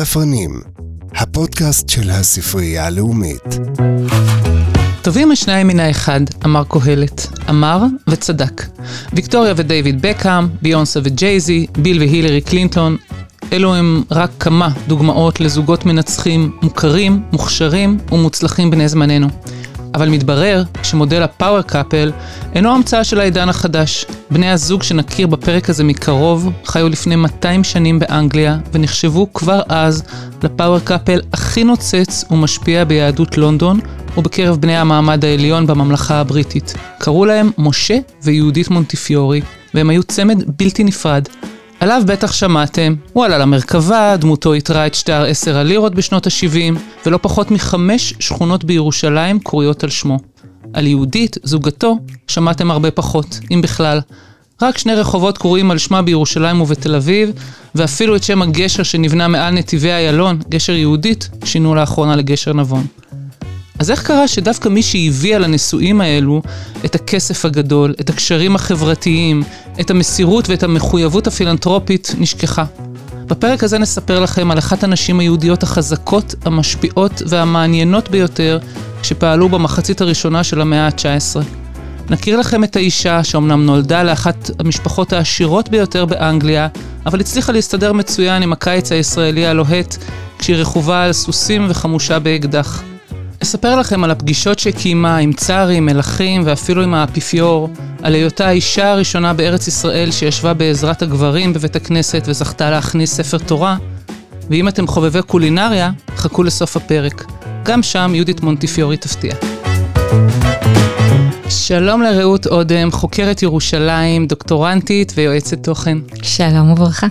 הספרנים, הפודקאסט של הספרייה הלאומית. טובים השניים מן האחד, אמר קהלת. אמר וצדק. ויקטוריה ודייוויד בקאם, ביונסה וג'ייזי, ביל והילרי קלינטון, אלו הם רק כמה דוגמאות לזוגות מנצחים מוכרים, מוכשרים ומוצלחים בני זמננו. אבל מתברר שמודל ה power couple אינו המצאה של העידן החדש. בני הזוג שנכיר בפרק הזה מקרוב חיו לפני 200 שנים באנגליה ונחשבו כבר אז לפאוור קאפל הכי נוצץ ומשפיע ביהדות לונדון ובקרב בני המעמד העליון בממלכה הבריטית. קראו להם משה ויהודית מונטיפיורי והם היו צמד בלתי נפרד. עליו בטח שמעתם, הוא עלה למרכבה, דמותו איתרה את שטר עשר הלירות בשנות ה-70, ולא פחות מחמש שכונות בירושלים קרויות על שמו. על יהודית, זוגתו, שמעתם הרבה פחות, אם בכלל. רק שני רחובות קרויים על שמה בירושלים ובתל אביב, ואפילו את שם הגשר שנבנה מעל נתיבי איילון, גשר יהודית, שינו לאחרונה לגשר נבון. אז איך קרה שדווקא מי שהביאה לנישואים האלו את הכסף הגדול, את הקשרים החברתיים, את המסירות ואת המחויבות הפילנטרופית, נשכחה? בפרק הזה נספר לכם על אחת הנשים היהודיות החזקות, המשפיעות והמעניינות ביותר שפעלו במחצית הראשונה של המאה ה-19. נכיר לכם את האישה שאומנם נולדה לאחת המשפחות העשירות ביותר באנגליה, אבל הצליחה להסתדר מצוין עם הקיץ הישראלי הלוהט, כשהיא רכובה על סוסים וחמושה באקדח. אספר לכם על הפגישות שקיימה עם צארים, מלכים ואפילו עם האפיפיור, על היותה האישה הראשונה בארץ ישראל שישבה בעזרת הגברים בבית הכנסת וזכתה להכניס ספר תורה, ואם אתם חובבי קולינריה, חכו לסוף הפרק. גם שם יהודית מונטיפיורי תפתיע. שלום לרעות אודם, חוקרת ירושלים, דוקטורנטית ויועצת תוכן. שלום וברכה.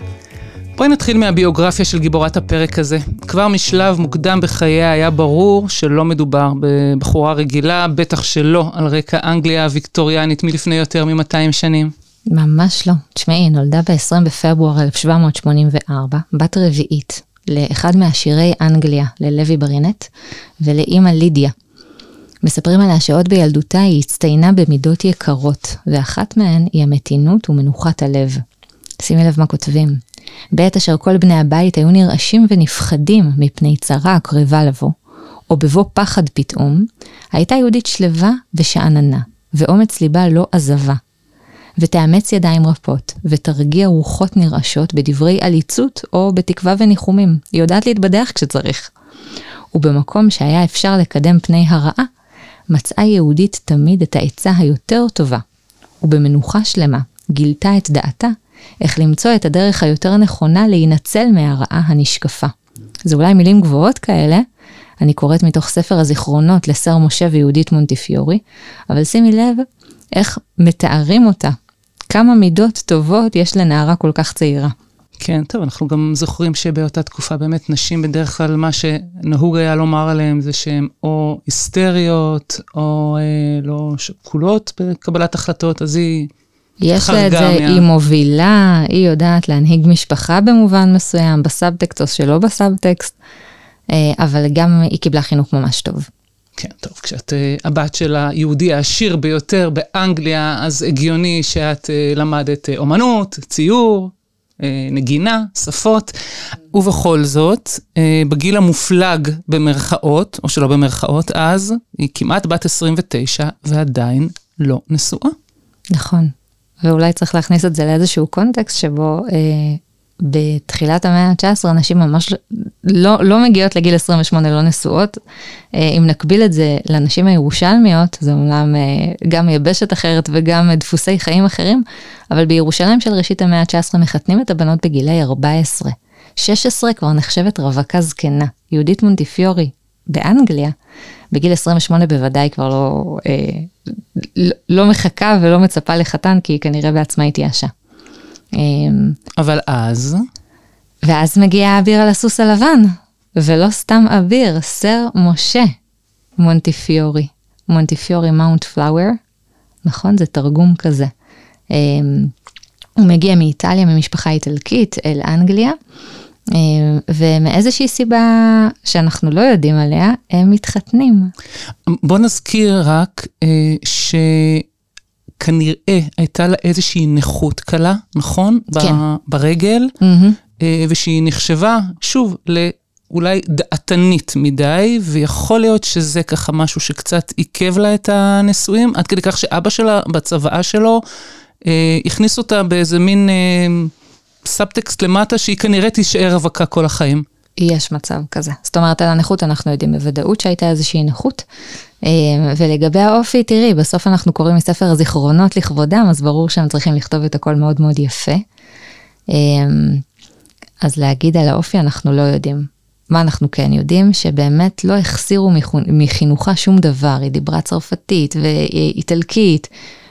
בואי נתחיל מהביוגרפיה של גיבורת הפרק הזה. כבר משלב מוקדם בחייה היה ברור שלא מדובר בבחורה רגילה, בטח שלא על רקע אנגליה הוויקטוריאנית מלפני יותר מ-200 שנים. ממש לא. תשמעי, היא נולדה ב-20 בפברואר 1784, בת רביעית, לאחד מעשירי אנגליה, ללוי ברינט, ולאימא לידיה. מספרים עליה שעוד בילדותה היא הצטיינה במידות יקרות, ואחת מהן היא המתינות ומנוחת הלב. שימי לב מה כותבים. בעת אשר כל בני הבית היו נרעשים ונפחדים מפני צרה הקרבה לבוא, או בבוא פחד פתאום, הייתה יהודית שלווה ושאננה, ואומץ ליבה לא עזבה. ותאמץ ידיים רפות, ותרגיע רוחות נרעשות בדברי עליצות או בתקווה וניחומים. היא יודעת להתבדח כשצריך. ובמקום שהיה אפשר לקדם פני הרעה, מצאה יהודית תמיד את העצה היותר טובה, ובמנוחה שלמה גילתה את דעתה איך למצוא את הדרך היותר נכונה להינצל מהרעה הנשקפה. זה אולי מילים גבוהות כאלה, אני קוראת מתוך ספר הזיכרונות לסר משה ויהודית מונטיפיורי, אבל שימי לב איך מתארים אותה. כמה מידות טובות יש לנערה כל כך צעירה. כן, טוב, אנחנו גם זוכרים שבאותה תקופה באמת נשים בדרך כלל מה שנהוג היה לומר עליהן זה שהן או היסטריות או אה, לא שקולות בקבלת החלטות, אז היא יש לה את זה, מה... היא מובילה, היא יודעת להנהיג משפחה במובן מסוים, בסאבטקסט או שלא בסאבטקסט, אה, אבל גם היא קיבלה חינוך ממש טוב. כן, טוב, כשאת uh, הבת של היהודי העשיר ביותר באנגליה, אז הגיוני שאת uh, למדת uh, אומנות, ציור, uh, נגינה, שפות, ובכל זאת, uh, בגיל המופלג במרכאות, או שלא במרכאות, אז היא כמעט בת 29 ועדיין לא נשואה. נכון. ואולי צריך להכניס את זה לאיזשהו קונטקסט שבו אה, בתחילת המאה ה-19 אנשים ממש לא, לא מגיעות לגיל 28 לא נשואות. אה, אם נקביל את זה לנשים הירושלמיות, זה אומנם אה, גם יבשת אחרת וגם דפוסי חיים אחרים, אבל בירושלים של ראשית המאה ה-19 מחתנים את הבנות בגילי 14. 16 כבר נחשבת רווקה זקנה. יהודית מונטיפיורי באנגליה, בגיל 28 בוודאי כבר לא, אה, לא, מחכה ולא מצפה לחתן, כי היא כנראה בעצמה התייאשה. אה, אבל אז? ואז מגיע האביר על הסוס הלבן, ולא סתם אביר, סר משה מונטיפיורי. מונטיפיורי מאונט פלאואר, נכון? זה תרגום כזה. אה, הוא מגיע מאיטליה, ממשפחה איטלקית, אל אנגליה. אה, ומאיזושהי סיבה שאנחנו לא יודעים עליה, הם מתחתנים. בוא נזכיר רק אה, שכנראה הייתה לה איזושהי נכות קלה, נכון? כן. ברגל, mm-hmm. ושהיא נחשבה, שוב, לאולי דעתנית מדי, ויכול להיות שזה ככה משהו שקצת עיכב לה את הנישואים, עד כדי כך שאבא שלה, בצוואה שלו, אה, הכניס אותה באיזה מין אה, סאבטקסט למטה, שהיא כנראה תישאר רווקה כל החיים. יש מצב כזה. זאת אומרת, על הנכות אנחנו יודעים בוודאות שהייתה איזושהי נכות. אה, ולגבי האופי, תראי, בסוף אנחנו קוראים מספר הזיכרונות לכבודם, אז ברור שהם צריכים לכתוב את הכל מאוד מאוד יפה. אה, אז להגיד על האופי אנחנו לא יודעים. מה אנחנו כן יודעים? שבאמת לא החסירו מחינוכה שום דבר. היא דיברה צרפתית ואיטלקית,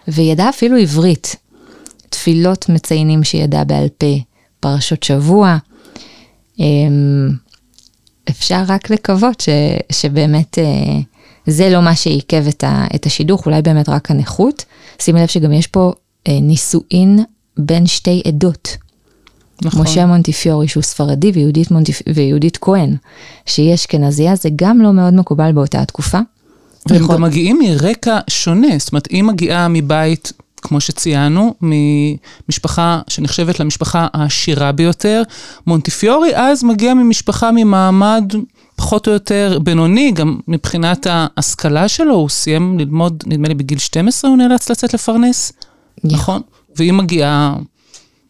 וידעה אפילו עברית. תפילות מציינים שהיא ידעה בעל פה, פרשות שבוע. אמ, אפשר רק לקוות ש, שבאמת אה, זה לא מה שעיכב את, את השידוך, אולי באמת רק הנכות. שימי לב שגם יש פה אה, נישואין בין שתי עדות. נכון. משה מונטיפיורי שהוא ספרדי ויהודית, מונטיפ... ויהודית כהן, שהיא אשכנזייה, זה גם לא מאוד מקובל באותה התקופה. והם יכול... גם מגיעים מרקע שונה, זאת אומרת, היא מגיעה מבית כמו שציינו, ממשפחה שנחשבת למשפחה העשירה ביותר. מונטיפיורי אז מגיע ממשפחה ממעמד פחות או יותר בינוני, גם מבחינת ההשכלה שלו, הוא סיים ללמוד, נדמה לי בגיל 12 הוא נאלץ לצאת לפרנס, yeah. נכון? והיא מגיעה...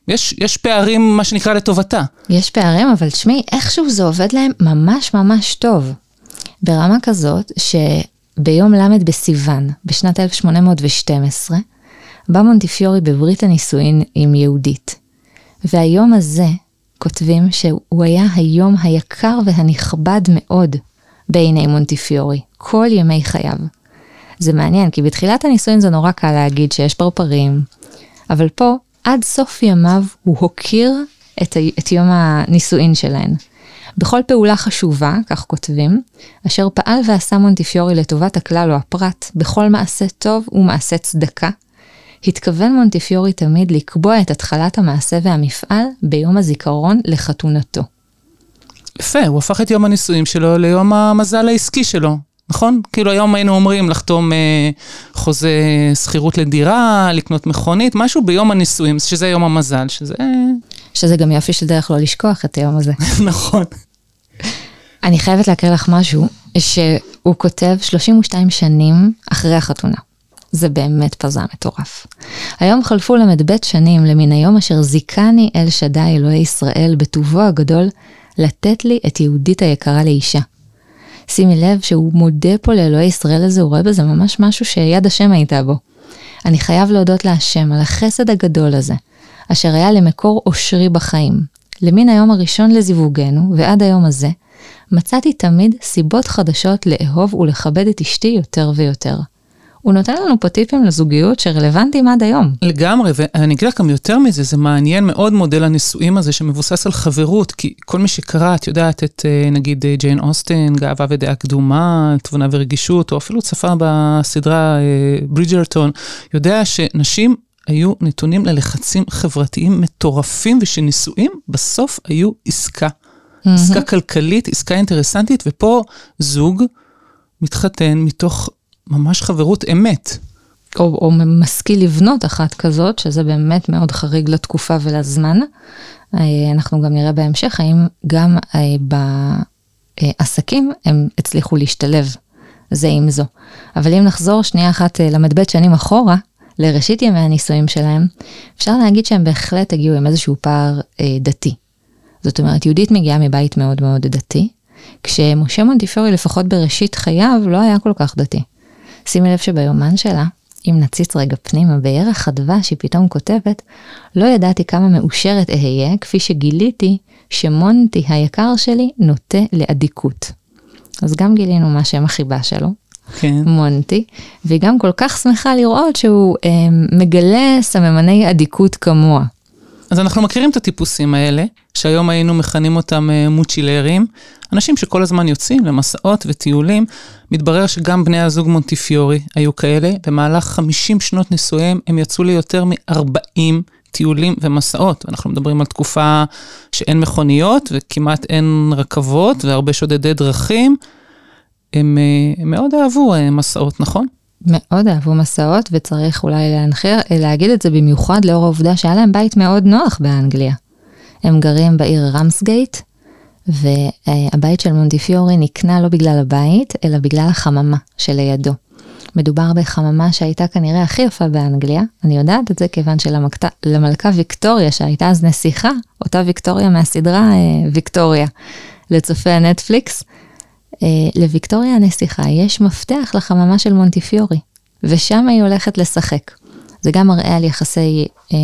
יש, יש פערים, מה שנקרא, לטובתה. יש פערים, אבל תשמעי, איכשהו זה עובד להם ממש ממש טוב. ברמה כזאת, שביום ל' בסיוון, בשנת 1812, בא מונטיפיורי בברית הנישואין עם יהודית. והיום הזה, כותבים שהוא היה היום היקר והנכבד מאוד בעיני מונטיפיורי, כל ימי חייו. זה מעניין, כי בתחילת הנישואין זה נורא קל להגיד שיש פרפרים, אבל פה, עד סוף ימיו, הוא הוקיר את, את יום הנישואין שלהן. בכל פעולה חשובה, כך כותבים, אשר פעל ועשה מונטיפיורי לטובת הכלל או הפרט, בכל מעשה טוב ומעשה צדקה, התכוון מונטיפיורי תמיד לקבוע את התחלת המעשה והמפעל ביום הזיכרון לחתונתו. יפה, הוא הפך את יום הנישואים שלו ליום המזל העסקי שלו, נכון? כאילו היום היינו אומרים לחתום אה, חוזה שכירות לדירה, לקנות מכונית, משהו ביום הנישואים, שזה יום המזל, שזה... שזה גם יופי של דרך לא לשכוח את היום הזה. נכון. אני חייבת להקריא לך משהו שהוא כותב 32 שנים אחרי החתונה. זה באמת פזם מטורף. היום חלפו ל"ב שנים למן היום אשר זיכני אל שדי אלוהי ישראל בטובו הגדול לתת לי את יהודית היקרה לאישה. שימי לב שהוא מודה פה לאלוהי ישראל הזה, הוא רואה בזה ממש משהו שיד השם הייתה בו. אני חייב להודות להשם על החסד הגדול הזה, אשר היה למקור אושרי בחיים. למן היום הראשון לזיווגנו, ועד היום הזה, מצאתי תמיד סיבות חדשות לאהוב ולכבד את אשתי יותר ויותר. הוא נותן לנו פה טיפים לזוגיות שרלוונטיים עד היום. לגמרי, ואני אגיד לך גם יותר מזה, זה מעניין מאוד מודל הנישואים הזה שמבוסס על חברות, כי כל מי שקרא, את יודעת, את אה, נגיד אה, ג'יין אוסטן, גאווה ודעה קדומה, תבונה ורגישות, או אפילו צפה בסדרה אה, ברידג'רטון, יודע שנשים היו נתונים ללחצים חברתיים מטורפים, ושנישואים בסוף היו עסקה. Mm-hmm. עסקה כלכלית, עסקה אינטרסנטית, ופה זוג מתחתן מתוך ממש חברות אמת. או, או משכיל לבנות אחת כזאת, שזה באמת מאוד חריג לתקופה ולזמן. אה, אנחנו גם נראה בהמשך האם גם אה, בעסקים הם הצליחו להשתלב זה עם זו. אבל אם נחזור שנייה אחת אה, ל"ב שנים אחורה, לראשית ימי הנישואים שלהם, אפשר להגיד שהם בהחלט הגיעו עם איזשהו פער אה, דתי. זאת אומרת, יהודית מגיעה מבית מאוד מאוד דתי, כשמשה מונטיפיורי לפחות בראשית חייו לא היה כל כך דתי. שימי לב שביומן שלה, אם נציץ רגע פנימה בערך הדבש, היא פתאום כותבת, לא ידעתי כמה מאושרת אהיה, כפי שגיליתי שמונטי היקר שלי נוטה לאדיקות. אז גם גילינו מה שם החיבה שלו, כן. מונטי, והיא גם כל כך שמחה לראות שהוא אה, מגלה סממני אדיקות כמוה. אז אנחנו מכירים את הטיפוסים האלה, שהיום היינו מכנים אותם אה, מוצ'ילרים, אנשים שכל הזמן יוצאים למסעות וטיולים. מתברר שגם בני הזוג מונטיפיורי היו כאלה. במהלך 50 שנות נישואיהם הם יצאו ליותר מ-40 טיולים ומסעות. אנחנו מדברים על תקופה שאין מכוניות וכמעט אין רכבות והרבה שודדי דרכים. הם, אה, מאוד אהבו אה, מסעות, נכון? מאוד אהבו מסעות, וצריך אולי להנחיר, להגיד את זה במיוחד לאור העובדה שהיה להם בית מאוד נוח באנגליה. הם גרים בעיר רמסגייט, והבית של מונטיפיורי נקנה לא בגלל הבית, אלא בגלל החממה שלידו. מדובר בחממה שהייתה כנראה הכי יפה באנגליה, אני יודעת את זה כיוון שלמלכה ויקטוריה, שהייתה אז נסיכה, אותה ויקטוריה מהסדרה אה, ויקטוריה, לצופי הנטפליקס, לוויקטוריה הנסיכה יש מפתח לחממה של מונטיפיורי, ושם היא הולכת לשחק. זה גם מראה על יחסי, אה,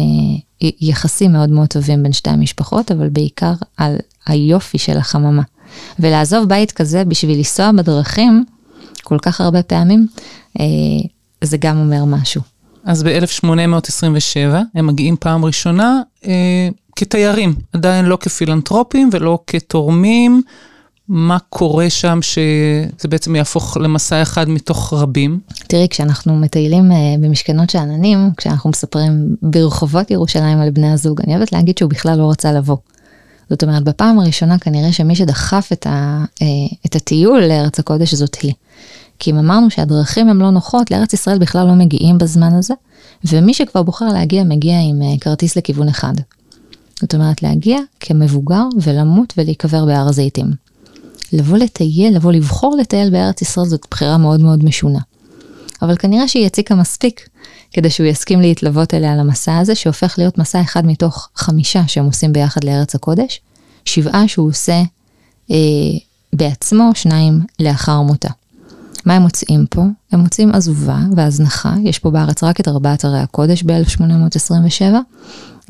יחסים מאוד מאוד טובים בין שתי המשפחות, אבל בעיקר על היופי של החממה. ולעזוב בית כזה בשביל לנסוע בדרכים כל כך הרבה פעמים, אה, זה גם אומר משהו. אז ב-1827 הם מגיעים פעם ראשונה אה, כתיירים, עדיין לא כפילנטרופים ולא כתורמים. מה קורה שם שזה בעצם יהפוך למסע אחד מתוך רבים? תראי, כשאנחנו מטיילים uh, במשכנות שאננים, כשאנחנו מספרים ברחובות ירושלים על בני הזוג, אני אוהבת להגיד שהוא בכלל לא רצה לבוא. זאת אומרת, בפעם הראשונה כנראה שמי שדחף את, ה, uh, את הטיול לארץ הקודש זאת היא. כי אם אמרנו שהדרכים הן לא נוחות, לארץ ישראל בכלל לא מגיעים בזמן הזה, ומי שכבר בוחר להגיע, מגיע עם uh, כרטיס לכיוון אחד. זאת אומרת, להגיע כמבוגר ולמות ולהיקבר בהר הזיתים. לבוא לטייל, לבוא לבחור לטייל בארץ ישראל זאת בחירה מאוד מאוד משונה. אבל כנראה שהיא הציקה מספיק כדי שהוא יסכים להתלוות אליה למסע הזה, שהופך להיות מסע אחד מתוך חמישה שהם עושים ביחד לארץ הקודש, שבעה שהוא עושה אה, בעצמו, שניים לאחר מותה. מה הם מוצאים פה? הם מוצאים עזובה והזנחה, יש פה בארץ רק את ארבעת ערי הקודש ב-1827,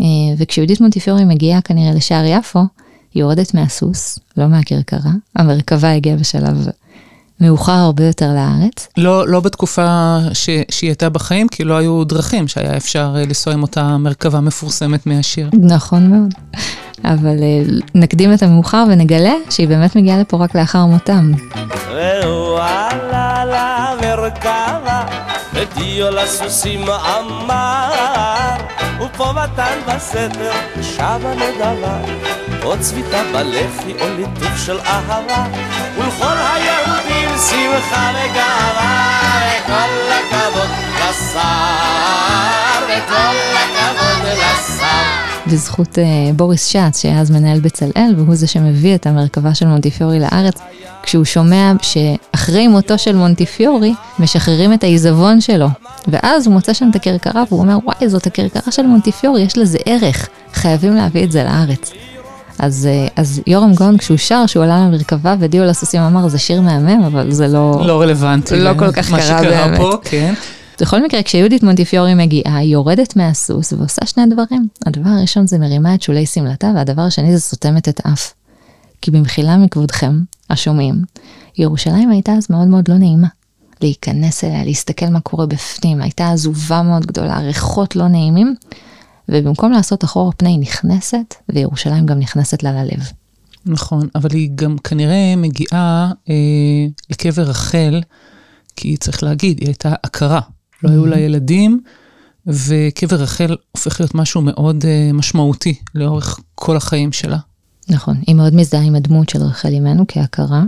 אה, וכשיהודית מונטיפיורי מגיעה כנראה לשער יפו, יורדת מהסוס, לא מהכרכרה, המרכבה הגיעה בשלב מאוחר הרבה יותר לארץ. לא, לא בתקופה ש, שהיא הייתה בחיים, כי לא היו דרכים שהיה אפשר אה, לנסוע עם אותה מרכבה מפורסמת מהשיר. נכון מאוד. אבל אה, נקדים את המאוחר ונגלה שהיא באמת מגיעה לפה רק לאחר מותם. ודיו לסוסים אמר, ופה מתן בסתר, שבה נדבה. או צביתה בלחי או ליטוף של אהבה ולכל היהודים שמחה וגאווה וכל הכבוד לשר וכל הכבוד לשר בזכות uh, בוריס שץ, שהיה אז מנהל בצלאל, והוא זה שמביא את המרכבה של מונטיפיורי לארץ, כשהוא שומע שאחרי מותו של מונטיפיורי, משחררים את העיזבון שלו. ואז הוא מוצא שם את הכרכרה, והוא אומר, וואי, זאת הכרכרה של מונטיפיורי, יש לזה ערך, חייבים להביא את זה לארץ. אז, אה, אז יורם גאון, כשהוא שר, שהוא עלה למרכבה ודיו לסוסים אמר, זה שיר מהמם, אבל זה לא... לא רלוונטי. לא כל כך קרה באמת. פה, כן. בכל מקרה, כשיהודית מונטיפיורי מגיעה, היא יורדת מהסוס ועושה שני דברים. הדבר הראשון זה מרימה את שולי שמלתה, והדבר השני זה סותמת את אף. כי במחילה מכבודכם, השומעים, ירושלים הייתה אז מאוד מאוד לא נעימה. להיכנס אליה, להסתכל מה קורה בפנים, הייתה עזובה מאוד גדולה, ריחות לא נעימים, ובמקום לעשות אחורה פני היא נכנסת, וירושלים גם נכנסת לה ללב. נכון, אבל היא גם כנראה מגיעה אה, לקבר רחל, כי צריך להגיד, היא הייתה עקרה. לא היו לה mm-hmm. ילדים, וקבר רחל הופך להיות משהו מאוד אה, משמעותי לאורך כל החיים שלה. נכון, היא מאוד מזדהה עם הדמות של רחל אימנו כהכרה.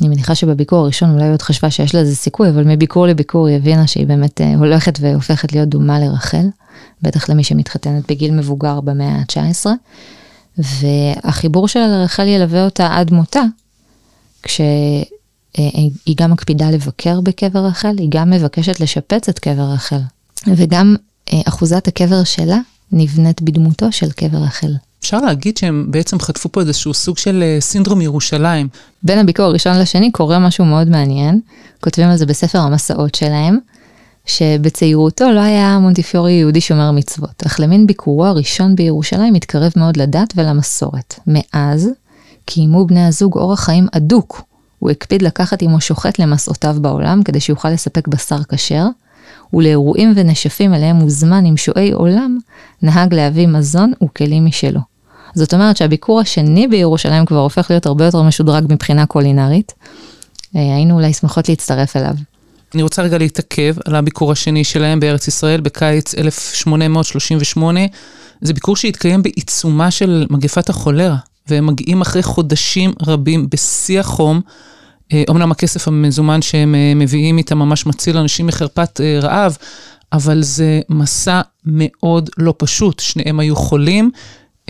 אני מניחה שבביקור הראשון אולי עוד חשבה שיש לה איזה סיכוי, אבל מביקור לביקור היא הבינה שהיא באמת אה, הולכת והופכת להיות דומה לרחל. בטח למי שמתחתנת בגיל מבוגר במאה ה-19. והחיבור שלה לרחל ילווה אותה עד מותה, כשהיא גם מקפידה לבקר בקבר רחל, היא גם מבקשת לשפץ את קבר רחל. וגם אה, אחוזת הקבר שלה נבנית בדמותו של קבר רחל. אפשר להגיד שהם בעצם חטפו פה איזשהו סוג של אה, סינדרום ירושלים. בין הביקור הראשון לשני קורה משהו מאוד מעניין, כותבים על זה בספר המסעות שלהם, שבצעירותו לא היה מונטיפיורי יהודי שומר מצוות, אך למין ביקורו הראשון בירושלים התקרב מאוד לדת ולמסורת. מאז קיימו בני הזוג אורח חיים אדוק. הוא הקפיד לקחת עמו שוחט למסעותיו בעולם כדי שיוכל לספק בשר כשר, ולאירועים ונשפים אליהם מוזמן עם שועי עולם, נהג להביא מזון וכלים משלו. זאת אומרת שהביקור השני בירושלים כבר הופך להיות הרבה יותר משודרג מבחינה קולינרית. אה, היינו אולי שמחות להצטרף אליו. אני רוצה רגע להתעכב על הביקור השני שלהם בארץ ישראל בקיץ 1838. זה ביקור שהתקיים בעיצומה של מגפת החולרה, והם מגיעים אחרי חודשים רבים בשיא החום. אומנם הכסף המזומן שהם אה, מביאים איתם ממש מציל אנשים מחרפת אה, רעב, אבל זה מסע מאוד לא פשוט. שניהם היו חולים,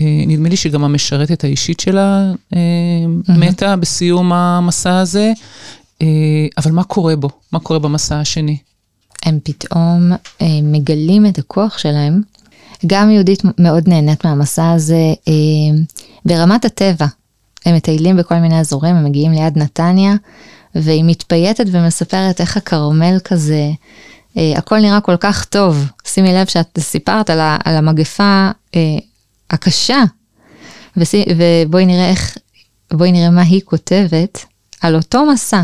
נדמה לי שגם המשרתת האישית שלה mm-hmm. מתה בסיום המסע הזה. אבל מה קורה בו? מה קורה במסע השני? הם פתאום מגלים את הכוח שלהם. גם יהודית מאוד נהנית מהמסע הזה ברמת הטבע. הם מטיילים בכל מיני אזורים, הם מגיעים ליד נתניה, והיא מתפייטת ומספרת איך הכרמל כזה, אה, הכל נראה כל כך טוב. שימי לב שאת סיפרת על, על המגפה אה, הקשה, ובואי נראה איך, בואי נראה מה היא כותבת על אותו מסע,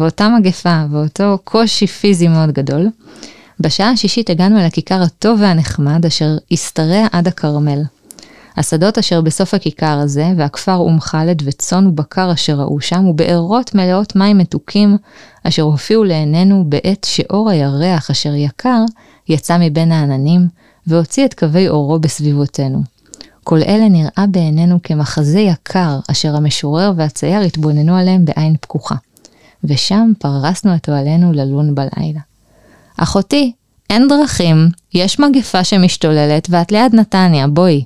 ואותה מגפה, ואותו קושי פיזי מאוד גדול. בשעה השישית הגענו אל הכיכר הטוב והנחמד אשר השתרע עד הכרמל. השדות אשר בסוף הכיכר הזה, והכפר אום חאלד וצאן ובקר אשר ראו שם, ובארות מלאות מים מתוקים, אשר הופיעו לעינינו בעת שאור הירח אשר יקר, יצא מבין העננים, והוציא את קווי אורו בסביבותינו. כל אלה נראה בעינינו כמחזה יקר, אשר המשורר והצייר התבוננו עליהם בעין פקוחה. ושם פרסנו את אוהלינו ללון בלילה. אחותי, אין דרכים, יש מגפה שמשתוללת, ואת ליד נתניה, בואי.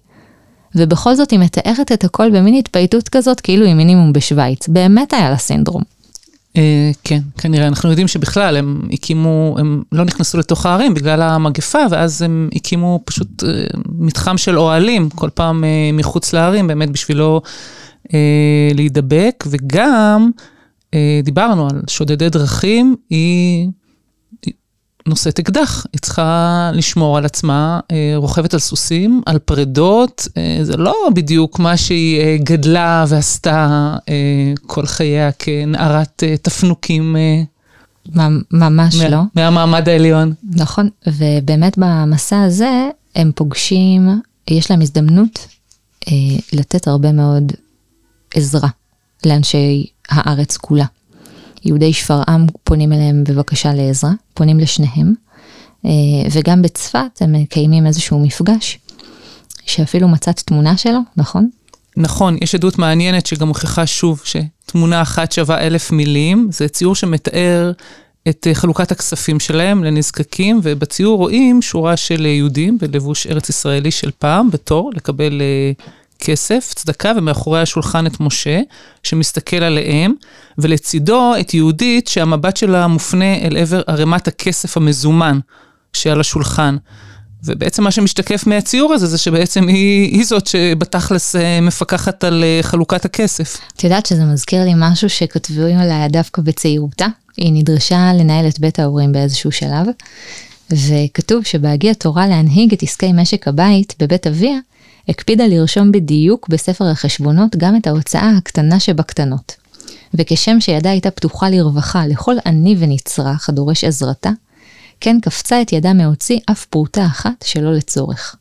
ובכל זאת היא מתארת את הכל במין התפייטות כזאת, כאילו היא מינימום בשוויץ. באמת היה לה סינדרום. אה, כן, כנראה. אנחנו יודעים שבכלל הם הקימו, הם לא נכנסו לתוך הערים בגלל המגפה, ואז הם הקימו פשוט אה, מתחם של אוהלים, כל פעם אה, מחוץ לערים, באמת בשבילו להידבק, וגם דיברנו על שודדי דרכים, היא נושאת אקדח, היא צריכה לשמור על עצמה, אה, רוכבת על סוסים, על פרדות, אה, זה לא בדיוק מה שהיא אה, גדלה ועשתה כל חייה כנערת תפנוקים. ממש מה, לא. מהמעמד העליון. נכון, ובאמת במסע הזה הם פוגשים, יש להם הזדמנות אה, לתת הרבה מאוד עזרה לאנשי הארץ כולה. יהודי שפרעם פונים אליהם בבקשה לעזרה, פונים לשניהם, אה, וגם בצפת הם מקיימים איזשהו מפגש, שאפילו מצאת תמונה שלו, נכון? נכון, יש עדות מעניינת שגם מוכיחה שוב שתמונה אחת שווה אלף מילים, זה ציור שמתאר את אה, חלוקת הכספים שלהם לנזקקים, ובציור רואים שורה של יהודים בלבוש ארץ ישראלי של פעם, בתור לקבל אה, כסף, צדקה, ומאחורי השולחן את משה, שמסתכל עליהם, ולצידו את יהודית, שהמבט שלה מופנה אל עבר ערימת הכסף המזומן שעל השולחן. ובעצם מה שמשתקף מהציור הזה, זה שבעצם היא, היא זאת שבתכלס אה, מפקחת על אה, חלוקת הכסף. את יודעת שזה מזכיר לי משהו שכתבו עליה דווקא בצעירותה. היא נדרשה לנהל את בית ההורים באיזשהו שלב, וכתוב שבהגיע תורה להנהיג את עסקי משק הבית בבית אביה, הקפידה לרשום בדיוק בספר החשבונות גם את ההוצאה הקטנה שבקטנות. וכשם שידה הייתה פתוחה לרווחה לכל עני ונצרך הדורש עזרתה, כן קפצה את ידה מהוציא אף פרוטה אחת שלא לצורך.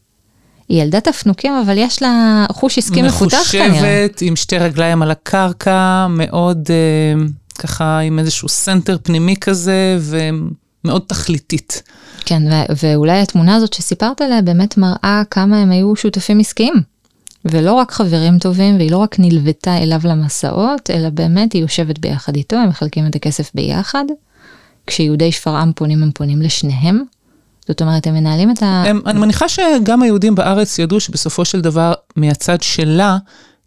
היא ילדה תפנוקים, אבל יש לה חוש עסקי מפותח כנראה. מחושבת, עם שתי רגליים על הקרקע, מאוד אה, ככה עם איזשהו סנטר פנימי כזה, ומאוד תכליתית. כן, ו- ואולי התמונה הזאת שסיפרת עליה באמת מראה כמה הם היו שותפים עסקיים. ולא רק חברים טובים, והיא לא רק נלוותה אליו למסעות, אלא באמת היא יושבת ביחד איתו, הם מחלקים את הכסף ביחד. כשיהודי שפרעם פונים, הם פונים לשניהם. זאת אומרת, הם מנהלים את ה... הם, אני מניחה שגם היהודים בארץ ידעו שבסופו של דבר, מהצד שלה,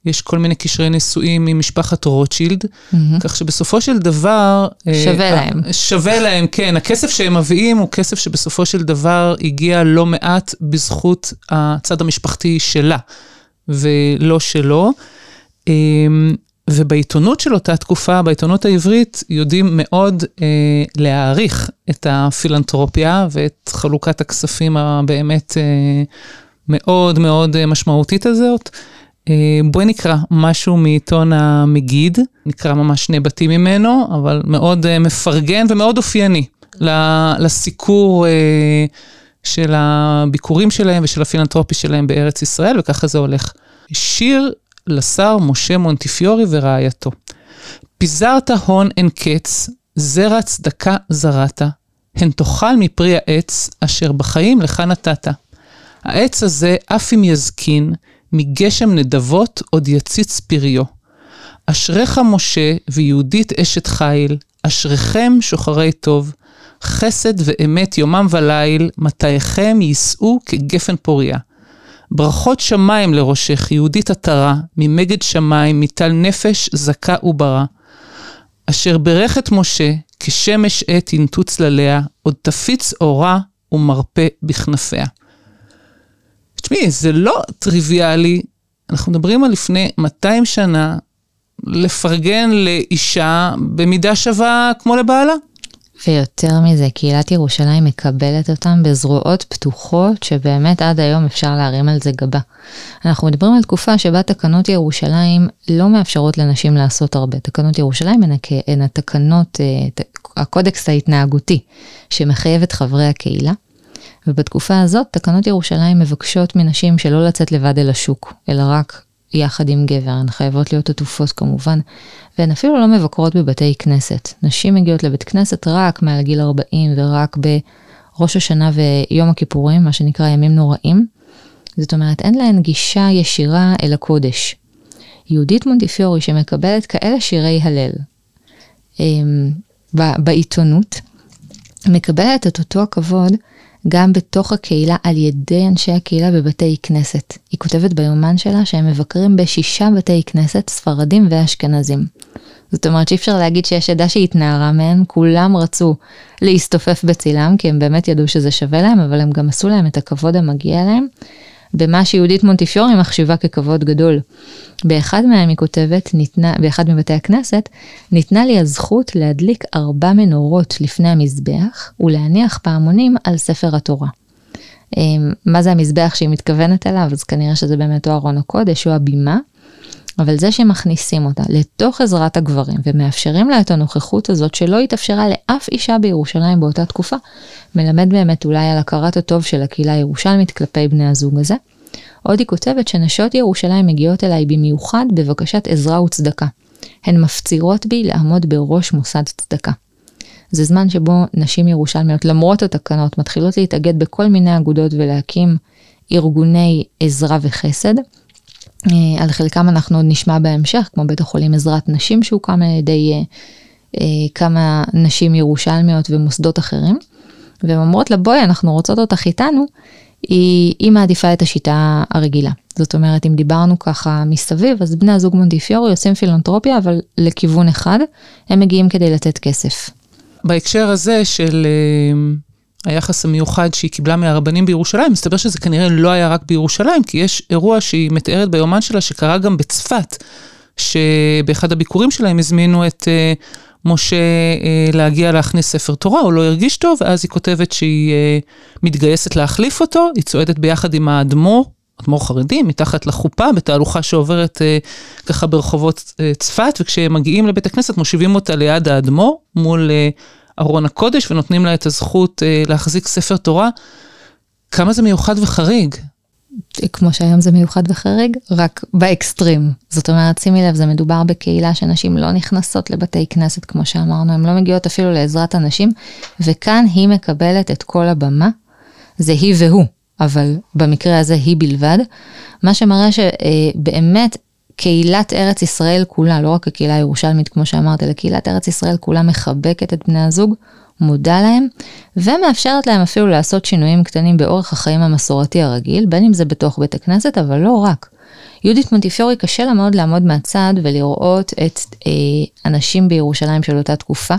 יש כל מיני קשרי נישואים עם משפחת רוטשילד, mm-hmm. כך שבסופו של דבר... אה, שווה uh, להם. שווה להם, כן. הכסף שהם מביאים הוא כסף שבסופו של דבר הגיע לא מעט בזכות הצד המשפחתי שלה, ולא שלו. אמ, ובעיתונות של אותה תקופה, בעיתונות העברית, יודעים מאוד אה, להעריך את הפילנטרופיה ואת חלוקת הכספים הבאמת אה, מאוד מאוד משמעותית הזאת. אה, בואי נקרא משהו מעיתון המגיד, נקרא ממש שני בתים ממנו, אבל מאוד אה, מפרגן ומאוד אופייני לסיקור אה, של הביקורים שלהם ושל הפילנטרופי שלהם בארץ ישראל, וככה זה הולך. שיר לשר משה מונטיפיורי ורעייתו. פיזרת הון אין קץ, זרע צדקה זרעת, הן תאכל מפרי העץ אשר בחיים לך נתת. העץ הזה אף אם יזקין, מגשם נדבות עוד יציץ פריו. אשריך משה ויהודית אשת חיל, אשריכם שוחרי טוב, חסד ואמת יומם וליל, מטייכם יישאו כגפן פוריה. ברכות שמיים לראשך, יהודית עטרה, ממגד שמיים, מטל נפש, זכה וברא. אשר ברך את משה, כשמש עת ינטו צלליה, עוד תפיץ אורה ומרפא בכנפיה. תשמעי, זה לא טריוויאלי, אנחנו מדברים על לפני 200 שנה, לפרגן לאישה במידה שווה כמו לבעלה. ויותר מזה, קהילת ירושלים מקבלת אותם בזרועות פתוחות, שבאמת עד היום אפשר להרים על זה גבה. אנחנו מדברים על תקופה שבה תקנות ירושלים לא מאפשרות לנשים לעשות הרבה. תקנות ירושלים הן התקנות, אה, הקודקס ההתנהגותי, שמחייב את חברי הקהילה. ובתקופה הזאת, תקנות ירושלים מבקשות מנשים שלא לצאת לבד אל השוק, אלא רק יחד עם גבר, הן חייבות להיות עטופות כמובן, והן אפילו לא מבקרות בבתי כנסת. נשים מגיעות לבית כנסת רק מעל גיל 40 ורק בראש השנה ויום הכיפורים, מה שנקרא ימים נוראים. זאת אומרת, אין להן גישה ישירה אל הקודש. יהודית מונטיפיורי שמקבלת כאלה שירי הלל אמ, בעיתונות, מקבלת את אותו הכבוד גם בתוך הקהילה על ידי אנשי הקהילה בבתי כנסת. היא כותבת ביומן שלה שהם מבקרים בשישה בתי כנסת, ספרדים ואשכנזים. זאת אומרת שאי אפשר להגיד שיש עדה שהתנערה מהם, כולם רצו להסתופף בצילם, כי הם באמת ידעו שזה שווה להם, אבל הם גם עשו להם את הכבוד המגיע להם, במה שיהודית מונטיפיורי מחשיבה ככבוד גדול. באחד מהם היא כותבת, ניתנה, באחד מבתי הכנסת, ניתנה לי הזכות להדליק ארבע מנורות לפני המזבח ולהניח פעמונים על ספר התורה. אמ, מה זה המזבח שהיא מתכוונת אליו? אז כנראה שזה באמת או ארון הקודש או הבימה. אבל זה שמכניסים אותה לתוך עזרת הגברים ומאפשרים לה את הנוכחות הזאת שלא התאפשרה לאף אישה בירושלים באותה תקופה, מלמד באמת אולי על הכרת הטוב של הקהילה הירושלמית כלפי בני הזוג הזה. עוד היא כותבת שנשות ירושלים מגיעות אליי במיוחד בבקשת עזרה וצדקה. הן מפצירות בי לעמוד בראש מוסד צדקה. זה זמן שבו נשים ירושלמיות, למרות התקנות, מתחילות להתאגד בכל מיני אגודות ולהקים ארגוני עזרה וחסד. אה, על חלקם אנחנו עוד נשמע בהמשך, כמו בית החולים עזרת נשים שהוקם על ידי אה, אה, כמה נשים ירושלמיות ומוסדות אחרים. והן אומרות לה, בואי, אנחנו רוצות אותך איתנו, היא, היא מעדיפה את השיטה הרגילה. זאת אומרת, אם דיברנו ככה מסביב, אז בני הזוג מונטיפיורי עושים פילנטרופיה, אבל לכיוון אחד, הם מגיעים כדי לתת כסף. בהקשר הזה של היחס המיוחד שהיא קיבלה מהרבנים בירושלים, מסתבר שזה כנראה לא היה רק בירושלים, כי יש אירוע שהיא מתארת ביומן שלה שקרה גם בצפת, שבאחד הביקורים שלה הם הזמינו את uh, משה uh, להגיע להכניס ספר תורה, הוא לא הרגיש טוב, ואז היא כותבת שהיא uh, מתגייסת להחליף אותו, היא צועדת ביחד עם האדמו"ר, אדמו"ר חרדי, מתחת לחופה, בתהלוכה שעוברת uh, ככה ברחובות uh, צפת, וכשהם מגיעים לבית הכנסת מושיבים אותה ליד האדמו"ר, מול... Uh, ארון הקודש ונותנים לה את הזכות אה, להחזיק ספר תורה. כמה זה מיוחד וחריג. כמו שהיום זה מיוחד וחריג, רק באקסטרים. זאת אומרת, שימי לב, זה מדובר בקהילה שנשים לא נכנסות לבתי כנסת, כמו שאמרנו, הן לא מגיעות אפילו לעזרת הנשים, וכאן היא מקבלת את כל הבמה, זה היא והוא, אבל במקרה הזה היא בלבד, מה שמראה שבאמת קהילת ארץ ישראל כולה, לא רק הקהילה הירושלמית כמו שאמרת, אלא קהילת ארץ ישראל כולה מחבקת את בני הזוג, מודה להם, ומאפשרת להם אפילו לעשות שינויים קטנים באורח החיים המסורתי הרגיל, בין אם זה בתוך בית הכנסת, אבל לא רק. יהודית מונטיפיורי קשה לה מאוד לעמוד מהצד ולראות את אה, הנשים בירושלים של אותה תקופה.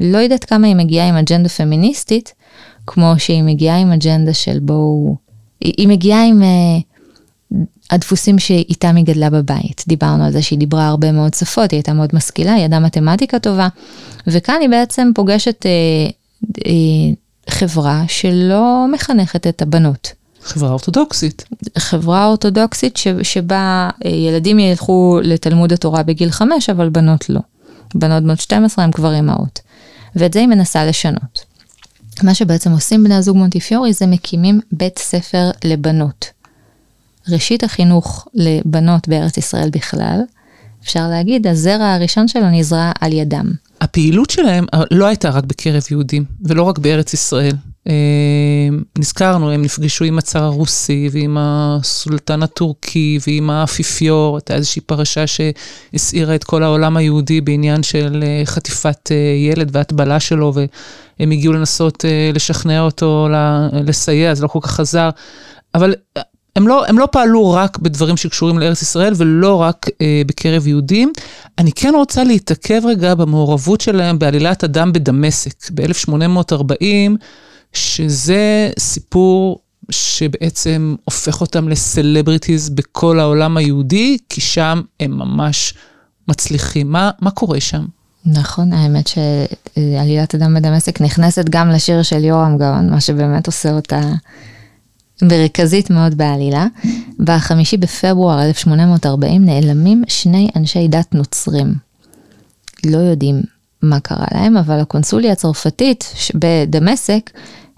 לא יודעת כמה היא מגיעה עם אג'נדה פמיניסטית, כמו שהיא מגיעה עם אג'נדה של בואו, היא, היא מגיעה עם... אה, הדפוסים שאיתם היא גדלה בבית. דיברנו על זה שהיא דיברה הרבה מאוד שפות, היא הייתה מאוד משכילה, היא ידעה מתמטיקה טובה, וכאן היא בעצם פוגשת אה, אה, חברה שלא מחנכת את הבנות. חברה אורתודוקסית. חברה אורתודוקסית ש, שבה אה, ילדים ילכו לתלמוד התורה בגיל 5, אבל בנות לא. בנות בנות 12 הם כבר אימהות. ואת זה היא מנסה לשנות. מה שבעצם עושים בני הזוג מונטיפיורי זה מקימים בית ספר לבנות. ראשית החינוך לבנות בארץ ישראל בכלל, אפשר להגיד, הזרע הראשון שלו נזרע על ידם. הפעילות שלהם אה, לא הייתה רק בקרב יהודים, ולא רק בארץ ישראל. אה, נזכרנו, הם נפגשו עם הצאר הרוסי ועם הסולטן הטורקי ועם האפיפיור, הייתה איזושהי פרשה שהסעירה את כל העולם היהודי בעניין של אה, חטיפת ילד והטבלה שלו, והם הגיעו לנסות לשכנע אותו לסייע, זה לא כל כך עזר. אבל הם לא, הם לא פעלו רק בדברים שקשורים לארץ ישראל ולא רק אה, בקרב יהודים. אני כן רוצה להתעכב רגע במעורבות שלהם בעלילת הדם בדמשק ב-1840, שזה סיפור שבעצם הופך אותם לסלבריטיז בכל העולם היהודי, כי שם הם ממש מצליחים. מה, מה קורה שם? נכון, האמת שעלילת הדם בדמשק נכנסת גם לשיר של יורם גאון, מה שבאמת עושה אותה מרכזית מאוד בעלילה. בחמישי בפברואר 1840 נעלמים שני אנשי דת נוצרים. לא יודעים מה קרה להם, אבל הקונסוליה הצרפתית בדמשק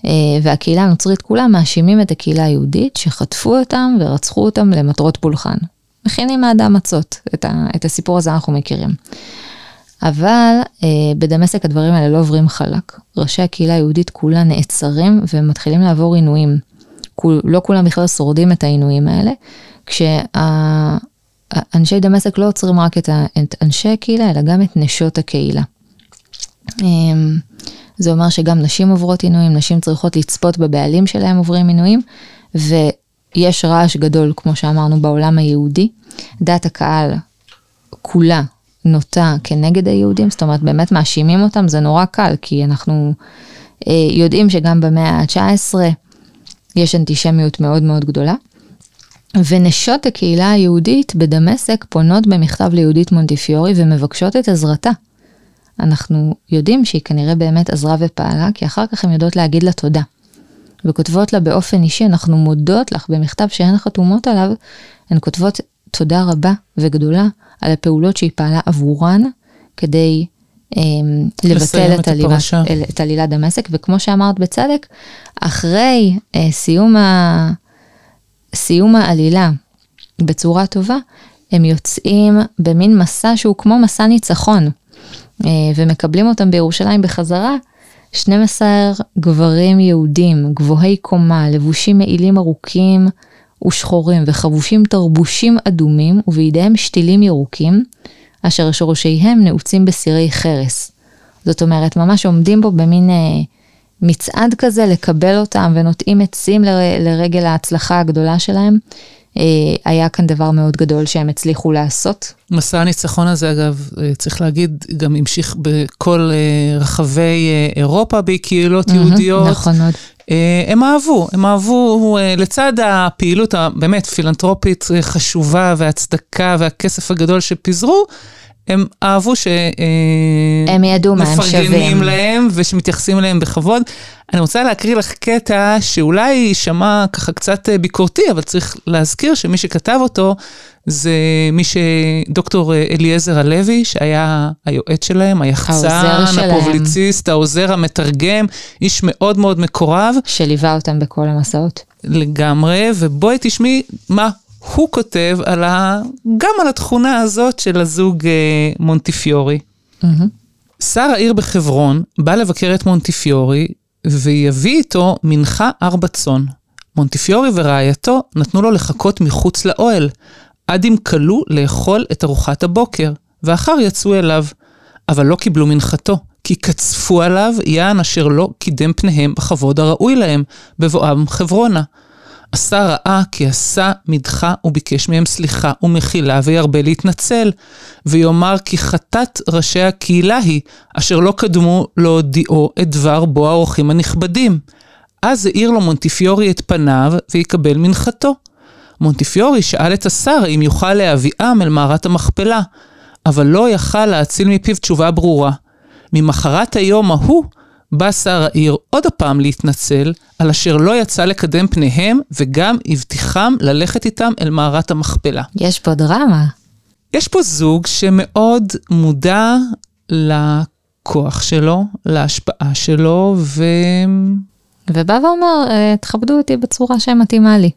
אה, והקהילה הנוצרית כולה מאשימים את הקהילה היהודית שחטפו אותם ורצחו אותם למטרות פולחן. מכינים מאדם מצות, את, ה, את הסיפור הזה אנחנו מכירים. אבל אה, בדמשק הדברים האלה לא עוברים חלק. ראשי הקהילה היהודית כולה נעצרים ומתחילים לעבור עינויים. לא כולם בכלל שורדים את העינויים האלה, כשאנשי דמשק לא עוצרים רק את, אנשי הקהילה, אלא גם את נשות הקהילה. אה, זה אומר שגם נשים עוברות עינויים, נשים צריכות לצפות בבעלים שלהם עוברים עינויים, ויש רעש גדול, כמו שאמרנו, בעולם היהודי. דעת הקהל כולה נוטה כנגד היהודים, זאת אומרת, באמת מאשימים אותם, זה נורא קל, כי אנחנו אה, יודעים שגם במאה ה-19 יש אנטישמיות מאוד מאוד גדולה. ונשות הקהילה היהודית בדמשק פונות במכתב ליהודית מונטיפיורי ומבקשות את עזרתה. אנחנו יודעים שהיא כנראה באמת עזרה ופעלה, כי אחר כך הן יודעות להגיד לה תודה. וכותבות לה באופן אישי, אנחנו מודות לך במכתב שהן חתומות עליו, הן כותבות תודה רבה וגדולה על הפעולות שהיא פעלה עבורן, כדי לבטל את, עלילה, את עלילת דמשק, וכמו שאמרת בצדק, אחרי אה, סיום, ה, סיום העלילה בצורה טובה, הם יוצאים במין מסע שהוא כמו מסע ניצחון. אה, ומקבלים אותם בירושלים בחזרה, 12 גברים יהודים, גבוהי קומה, לבושים מעילים ארוכים ושחורים וחבושים תרבושים אדומים ובידיהם שתילים ירוקים, אשר שורשיהם נעוצים בסירי חרס. זאת אומרת, ממש עומדים בו במין אה, מצעד כזה לקבל אותם ונוטעים עצים ל, לרגל ההצלחה הגדולה שלהם. אה, היה כאן דבר מאוד גדול שהם הצליחו לעשות. מסע הניצחון הזה, אגב, אה, צריך להגיד, גם המשיך בכל אה, רחבי אירופה בקהילות יהודיות. נכון מאוד. הם אהבו, הם אהבו, לצד הפעילות הבאמת פילנטרופית חשובה והצדקה והכסף הגדול שפיזרו, הם אהבו ש... הם ידעו מה הם שווים. מפרגנים להם ושמתייחסים אליהם בכבוד. אני רוצה להקריא לך קטע שאולי יישמע ככה קצת ביקורתי, אבל צריך להזכיר שמי שכתב אותו זה מי שדוקטור אליעזר הלוי, שהיה היועץ שלהם, היחצן, הפובליציסט, העוזר המתרגם, איש מאוד מאוד מקורב. שליווה אותם בכל המסעות. לגמרי, ובואי תשמעי מה הוא כותב על ה... גם על התכונה הזאת של הזוג אה, מונטיפיורי. Mm-hmm. שר העיר בחברון בא לבקר את מונטיפיורי ויביא איתו מנחה ארבע צאן. מונטיפיורי ורעייתו נתנו לו לחכות מחוץ לאוהל, עד אם כלו לאכול את ארוחת הבוקר, ואחר יצאו אליו. אבל לא קיבלו מנחתו, כי קצפו עליו יען אשר לא קידם פניהם בכבוד הראוי להם, בבואם חברונה. עשה רעה כי עשה מדחה וביקש מהם סליחה ומחילה וירבה להתנצל, ויאמר כי חטאת ראשי הקהילה היא, אשר לא קדמו להודיעו את דבר בו האורחים הנכבדים. אז העיר לו מונטיפיורי את פניו ויקבל מנחתו. מונטיפיורי שאל את השר אם יוכל להביאם אל מערת המכפלה, אבל לא יכל להציל מפיו תשובה ברורה. ממחרת היום ההוא בא שר העיר עוד הפעם להתנצל על אשר לא יצא לקדם פניהם, וגם הבטיחם ללכת איתם אל מערת המכפלה. יש פה דרמה. יש פה זוג שמאוד מודע לכוח שלו, להשפעה שלו, ו... ובא ואומר, אה, תכבדו אותי בצורה שמתאימה לי.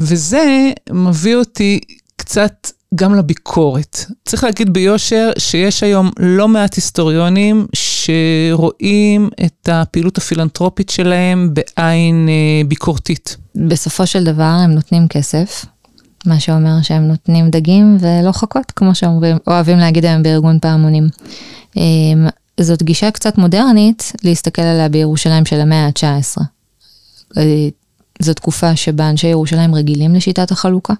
וזה מביא אותי קצת גם לביקורת. צריך להגיד ביושר שיש היום לא מעט היסטוריונים שרואים את הפעילות הפילנטרופית שלהם בעין אה, ביקורתית. בסופו של דבר הם נותנים כסף, מה שאומר שהם נותנים דגים ולא חכות, כמו שאוהבים להגיד היום בארגון פעמונים. אה, זאת גישה קצת מודרנית להסתכל עליה בירושלים של המאה ה-19. אה, זו תקופה שבה אנשי ירושלים רגילים לשיטת החלוקה.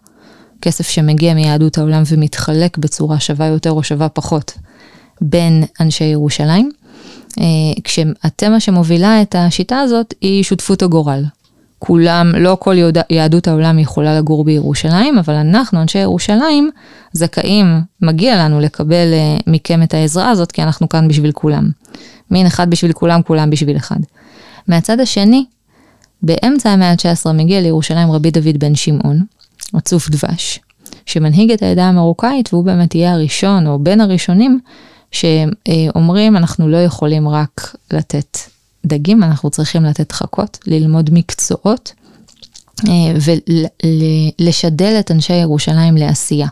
כסף שמגיע מיהדות העולם ומתחלק בצורה שווה יותר או שווה פחות בין אנשי ירושלים. אה, כשהתמה שמובילה את השיטה הזאת היא שותפות הגורל. כולם, לא כל יהדות העולם יכולה לגור בירושלים, אבל אנחנו, אנשי ירושלים, זכאים, מגיע לנו לקבל uh, מכם את העזרה הזאת, כי אנחנו כאן בשביל כולם. מין אחד בשביל כולם, כולם בשביל אחד. מהצד השני, באמצע המאה ה-19 מגיע לירושלים רבי דוד בן שמעון, רצוף דבש, שמנהיג את העדה המרוקאית, והוא באמת יהיה הראשון, או בין הראשונים, שאומרים, אנחנו לא יכולים רק לתת דגים, אנחנו צריכים לתת חכות, ללמוד מקצועות אה, ולשדל את אנשי ירושלים לעשייה.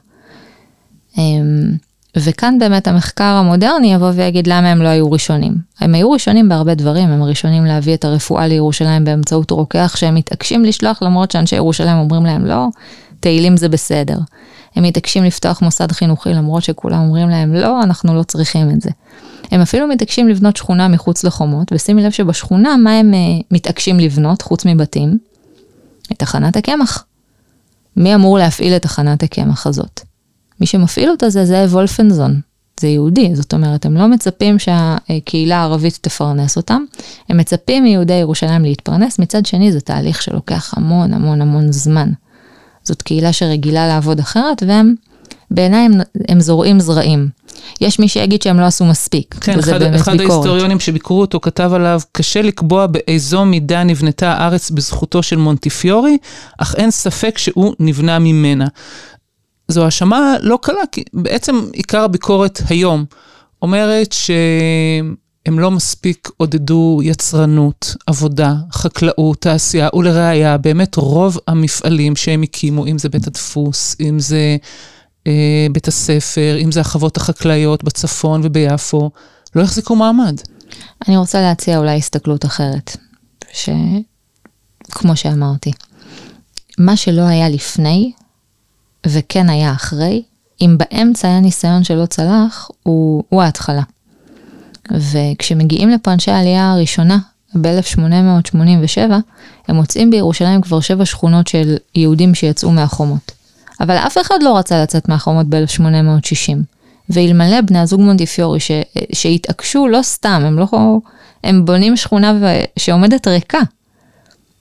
וכאן באמת המחקר המודרני יבוא ויגיד למה הם לא היו ראשונים. הם היו ראשונים בהרבה דברים, הם הראשונים להביא את הרפואה לירושלים באמצעות רוקח שהם מתעקשים לשלוח למרות שאנשי ירושלים אומרים להם לא, תהילים זה בסדר. הם מתעקשים לפתוח מוסד חינוכי למרות שכולם אומרים להם לא, אנחנו לא צריכים את זה. הם אפילו מתעקשים לבנות שכונה מחוץ לחומות, ושימי לב שבשכונה, מה הם uh, מתעקשים לבנות חוץ מבתים? את תחנת הקמח. מי אמור להפעיל את תחנת הקמח הזאת? מי שמפעיל אותה זה זאב וולפנזון, זה יהודי, זאת אומרת, הם לא מצפים שהקהילה הערבית תפרנס אותם, הם מצפים מיהודי ירושלים להתפרנס, מצד שני זה תהליך שלוקח המון המון המון זמן. זאת קהילה שרגילה לעבוד אחרת, והם, בעיניי הם, הם זורעים זרעים. יש מי שיגיד שהם לא עשו מספיק, כן, וזה אחד, באמת אחד ביקורת. אחד ההיסטוריונים שביקרו אותו כתב עליו, קשה לקבוע באיזו מידה נבנתה הארץ בזכותו של מונטיפיורי, אך אין ספק שהוא נבנה ממנה. זו האשמה לא קלה, כי בעצם עיקר הביקורת היום אומרת שהם לא מספיק עודדו יצרנות, עבודה, חקלאות, תעשייה, ולראיה, באמת רוב המפעלים שהם הקימו, אם זה בית הדפוס, אם זה אה, בית הספר, אם זה החוות החקלאיות בצפון וביפו, לא יחזיקו מעמד. אני רוצה להציע אולי הסתכלות אחרת, שכמו שאמרתי, מה שלא היה לפני, וכן היה אחרי, אם באמצע היה ניסיון שלא צלח, הוא, הוא ההתחלה. וכשמגיעים לפה אנשי העלייה הראשונה, ב-1887, הם מוצאים בירושלים כבר שבע שכונות של יהודים שיצאו מהחומות. אבל אף אחד לא רצה לצאת מהחומות ב-1860. ואלמלא בני הזוג מונטיפיורי ש... שהתעקשו לא סתם, הם לא... הם בונים שכונה ו... שעומדת ריקה.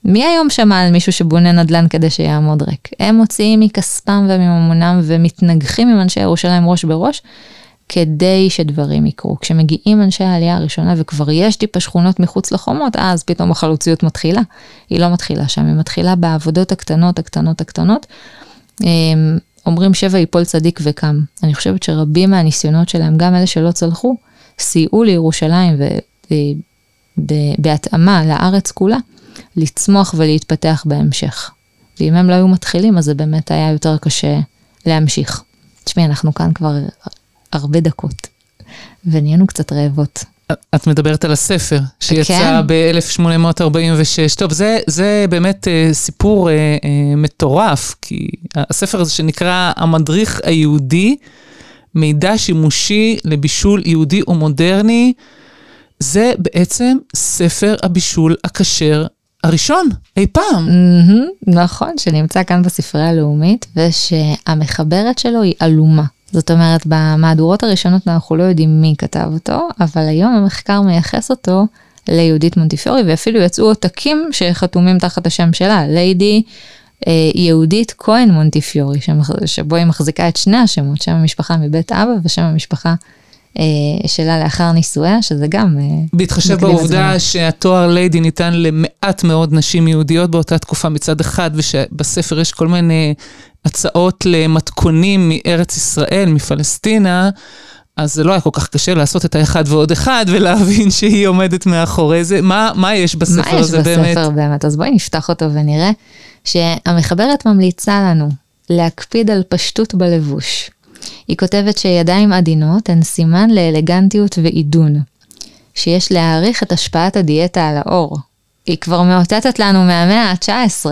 מי היום שמע על מישהו שבונה נדל"ן כדי שיעמוד ריק? הם מוציאים מכספם ומממונם ומתנגחים עם אנשי ירושלים ראש בראש, כדי שדברים יקרו. כשמגיעים אנשי העלייה הראשונה וכבר יש טיפה שכונות מחוץ לחומות, אז פתאום החלוציות מתחילה. היא לא מתחילה שם, היא מתחילה בעבודות הקטנות, הקטנות, הקטנות. אמ, אומרים שבע יפול צדיק וקם. אני חושבת שרבים מהניסיונות שלהם, גם אלה שלא צלחו, סייעו לירושלים ובהתאמה לארץ כולה, לצמוח ולהתפתח בהמשך. ואם הם לא היו מתחילים, אז זה באמת היה יותר קשה להמשיך. תשמעי, אנחנו כאן כבר הרבה דקות, ונהיינו קצת רעבות. את מדברת על הספר שיצא כן. ב-1846. טוב, זה, זה באמת uh, סיפור uh, uh, מטורף, כי הספר הזה שנקרא המדריך היהודי, מידע שימושי לבישול יהודי ומודרני, זה בעצם ספר הבישול הכשר הראשון אי פעם. Mm-hmm, נכון, שנמצא כאן בספרייה הלאומית, ושהמחברת שלו היא עלומה. זאת אומרת, במהדורות הראשונות אנחנו לא יודעים מי כתב אותו, אבל היום המחקר מייחס אותו ליהודית מונטיפיורי, ואפילו יצאו עותקים שחתומים תחת השם שלה, ליידי אה, יהודית כהן מונטיפיורי, שבו היא מחזיקה את שני השמות, שם המשפחה מבית אבא ושם המשפחה שלה לאחר נישואיה, שזה גם... אה, בהתחשב בעובדה שהתואר ליידי ניתן למעט מאוד נשים יהודיות באותה תקופה מצד אחד, ושבספר יש כל מיני הצעות למתכונים מארץ ישראל, מפלסטינה, אז זה לא היה כל כך קשה לעשות את האחד ועוד אחד ולהבין שהיא עומדת מאחורי זה. מה, מה יש בספר הזה באמת? מה יש בספר באמת? באמת? אז בואי נפתח אותו ונראה שהמחברת ממליצה לנו להקפיד על פשטות בלבוש. היא כותבת שידיים עדינות הן סימן לאלגנטיות ועידון, שיש להעריך את השפעת הדיאטה על האור. היא כבר מאותתת לנו מהמאה ה-19.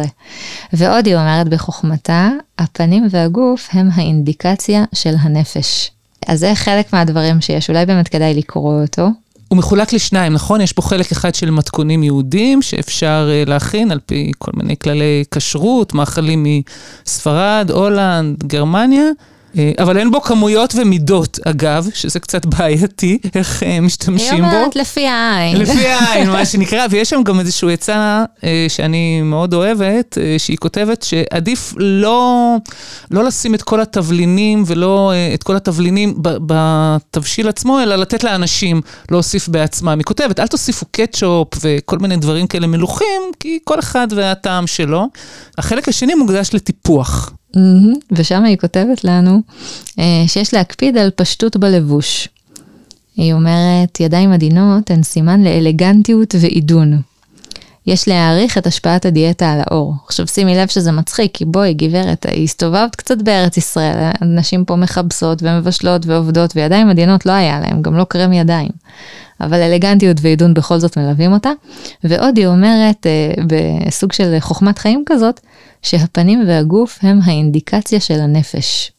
ועוד היא אומרת בחוכמתה, הפנים והגוף הם האינדיקציה של הנפש. אז זה חלק מהדברים שיש, אולי באמת כדאי לקרוא אותו. הוא מחולק לשניים, נכון? יש פה חלק אחד של מתכונים יהודים שאפשר uh, להכין על פי כל מיני כללי כשרות, מאכלים מספרד, הולנד, גרמניה. אה, אבל אין בו כמויות ומידות, אגב, שזה קצת בעייתי, איך אה, משתמשים בו. היא אומרת לפי העין. לפי העין, מה שנקרא, ויש שם גם איזושהי עצה אה, שאני מאוד אוהבת, שהיא כותבת שעדיף לא, לא לשים את כל התבלינים ולא את כל התבלינים בתבשיל עצמו, אלא לתת לאנשים להוסיף בעצמם. היא כותבת, אל תוסיפו קטשופ וכל מיני דברים כאלה מלוכים, כי כל אחד והטעם שלו. החלק השני מוקדש לטיפוח. ושם היא כותבת לנו uh, שיש להקפיד על פשטות בלבוש. היא אומרת, ידיים עדינות הן סימן לאלגנטיות ועידון. יש להעריך את השפעת הדיאטה על האור. עכשיו שימי לב שזה מצחיק, כי בואי גברת, הסתובבת קצת בארץ ישראל, נשים פה מכבסות ומבשלות ועובדות, וידיים עדינות לא היה להם, גם לא קרם ידיים. אבל אלגנטיות ועידון בכל זאת מלווים אותה. ועוד היא אומרת, אה, בסוג של חוכמת חיים כזאת, שהפנים והגוף הם האינדיקציה של הנפש.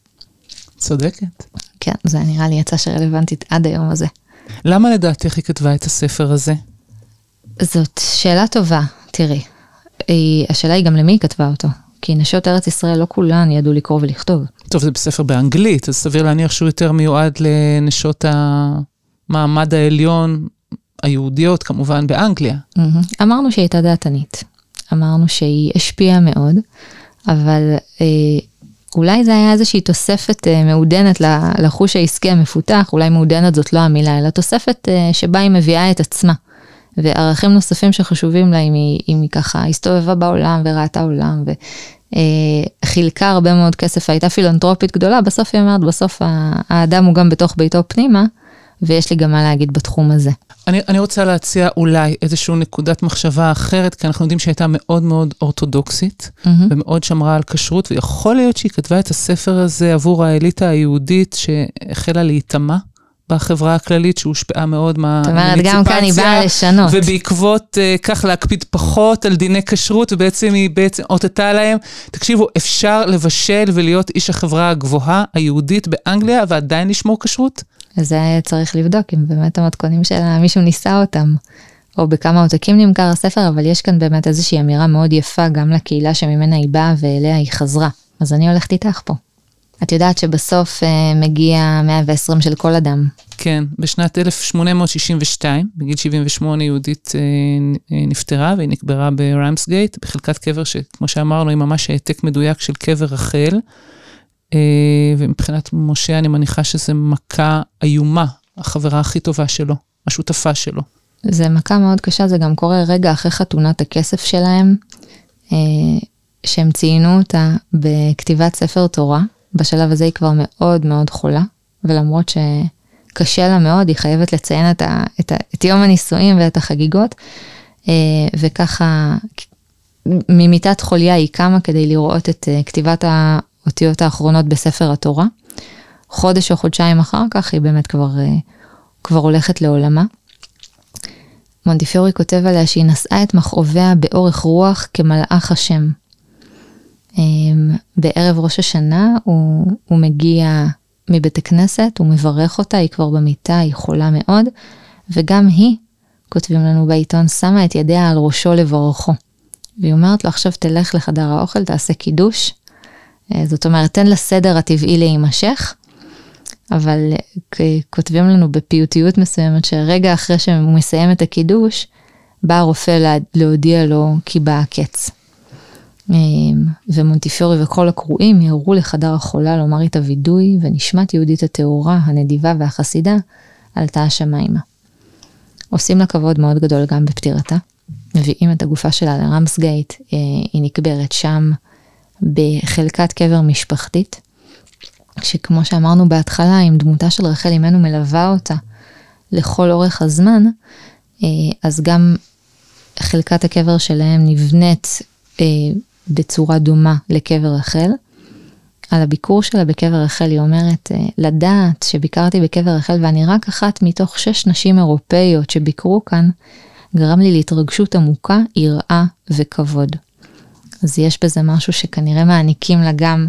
צודקת. כן, זה נראה לי עצה שרלוונטית עד היום הזה. למה לדעתך היא כתבה את הספר הזה? זאת שאלה טובה, תראי. השאלה היא גם למי היא כתבה אותו. כי נשות ארץ ישראל לא כולן ידעו לקרוא ולכתוב. טוב, זה בספר באנגלית, אז סביר להניח שהוא יותר מיועד לנשות המעמד העליון, היהודיות כמובן, באנגליה. Mm-hmm. אמרנו שהיא הייתה דעתנית. אמרנו שהיא השפיעה מאוד, אבל אה, אולי זה היה איזושהי תוספת אה, מעודנת לחוש העסקי המפותח, אולי מעודנת זאת לא המילה, אלא תוספת אה, שבה היא מביאה את עצמה. וערכים נוספים שחשובים לה אם היא, אם היא ככה הסתובבה בעולם וראתה עולם וחילקה אה, הרבה מאוד כסף, הייתה פילנטרופית גדולה, בסוף היא אומרת, בסוף האדם הוא גם בתוך ביתו פנימה, ויש לי גם מה להגיד בתחום הזה. אני, אני רוצה להציע אולי איזושהי נקודת מחשבה אחרת, כי אנחנו יודעים שהייתה מאוד מאוד אורתודוקסית, mm-hmm. ומאוד שמרה על כשרות, ויכול להיות שהיא כתבה את הספר הזה עבור האליטה היהודית שהחלה להיטמע. בחברה הכללית שהושפעה מאוד מהמוניציפציה. זאת אומרת, גם כאן היא באה לשנות. ובעקבות uh, כך להקפיד פחות על דיני כשרות, ובעצם היא בעצם אותתה להם, תקשיבו, אפשר לבשל ולהיות איש החברה הגבוהה היהודית באנגליה ועדיין לשמור כשרות? אז זה צריך לבדוק אם באמת המתכונים שלה, מישהו ניסה אותם, או בכמה עותקים נמכר הספר, אבל יש כאן באמת איזושהי אמירה מאוד יפה גם לקהילה שממנה היא באה ואליה היא חזרה. אז אני הולכת איתך פה. את יודעת שבסוף אה, מגיע 120 של כל אדם. כן, בשנת 1862, בגיל 78 יהודית אה, אה, נפטרה והיא נקברה בריימסגייט, בחלקת קבר שכמו שאמרנו היא ממש העתק מדויק של קבר רחל. ומבחינת משה אני מניחה שזה מכה איומה, החברה הכי טובה שלו, השותפה שלו. זה מכה מאוד קשה, זה גם קורה רגע אחרי חתונת הכסף שלהם, שהם ציינו אותה בכתיבת ספר תורה. בשלב הזה היא כבר מאוד מאוד חולה, ולמרות שקשה לה מאוד, היא חייבת לציין את, ה, את, ה, את יום הנישואים ואת החגיגות, אה, וככה ממיטת חוליה היא קמה כדי לראות את כתיבת האותיות האחרונות בספר התורה. חודש או חודשיים אחר כך היא באמת כבר, אה, כבר הולכת לעולמה. מונטיפיורי כותב עליה שהיא נשאה את מכאוביה באורך רוח כמלאך השם. אמ, בערב ראש השנה הוא, הוא מגיע מבית הכנסת, הוא מברך אותה, היא כבר במיטה, היא חולה מאוד, וגם היא, כותבים לנו בעיתון, שמה את ידיה על ראשו לברכו. והיא אומרת לו, עכשיו תלך לחדר האוכל, תעשה קידוש, אה, זאת אומרת, תן לסדר הטבעי להימשך, אבל אה, כותבים לנו בפיוטיות מסוימת שרגע אחרי שהוא מסיים את הקידוש, בא הרופא להודיע לו כי בא הקץ. אה, ומונטיפיורי וכל הקרואים מיהרו לחדר החולה לומר את הווידוי, ונשמת יהודית הטהורה, הנדיבה והחסידה עלתה השמיימה. עושים לה כבוד מאוד גדול גם בפטירתה, מביאים את הגופה שלה לרמסגייט, היא נקברת שם. בחלקת קבר משפחתית, שכמו שאמרנו בהתחלה, עם דמותה של רחל אימנו מלווה אותה לכל אורך הזמן, אה, אז גם חלקת הקבר שלהם נבנית אה, בצורה דומה לקבר רחל. על הביקור שלה בקבר רחל היא אומרת, אה, לדעת שביקרתי בקבר רחל ואני רק אחת מתוך שש נשים אירופאיות שביקרו כאן, גרם לי להתרגשות עמוקה, יראה וכבוד. אז יש בזה משהו שכנראה מעניקים לה גם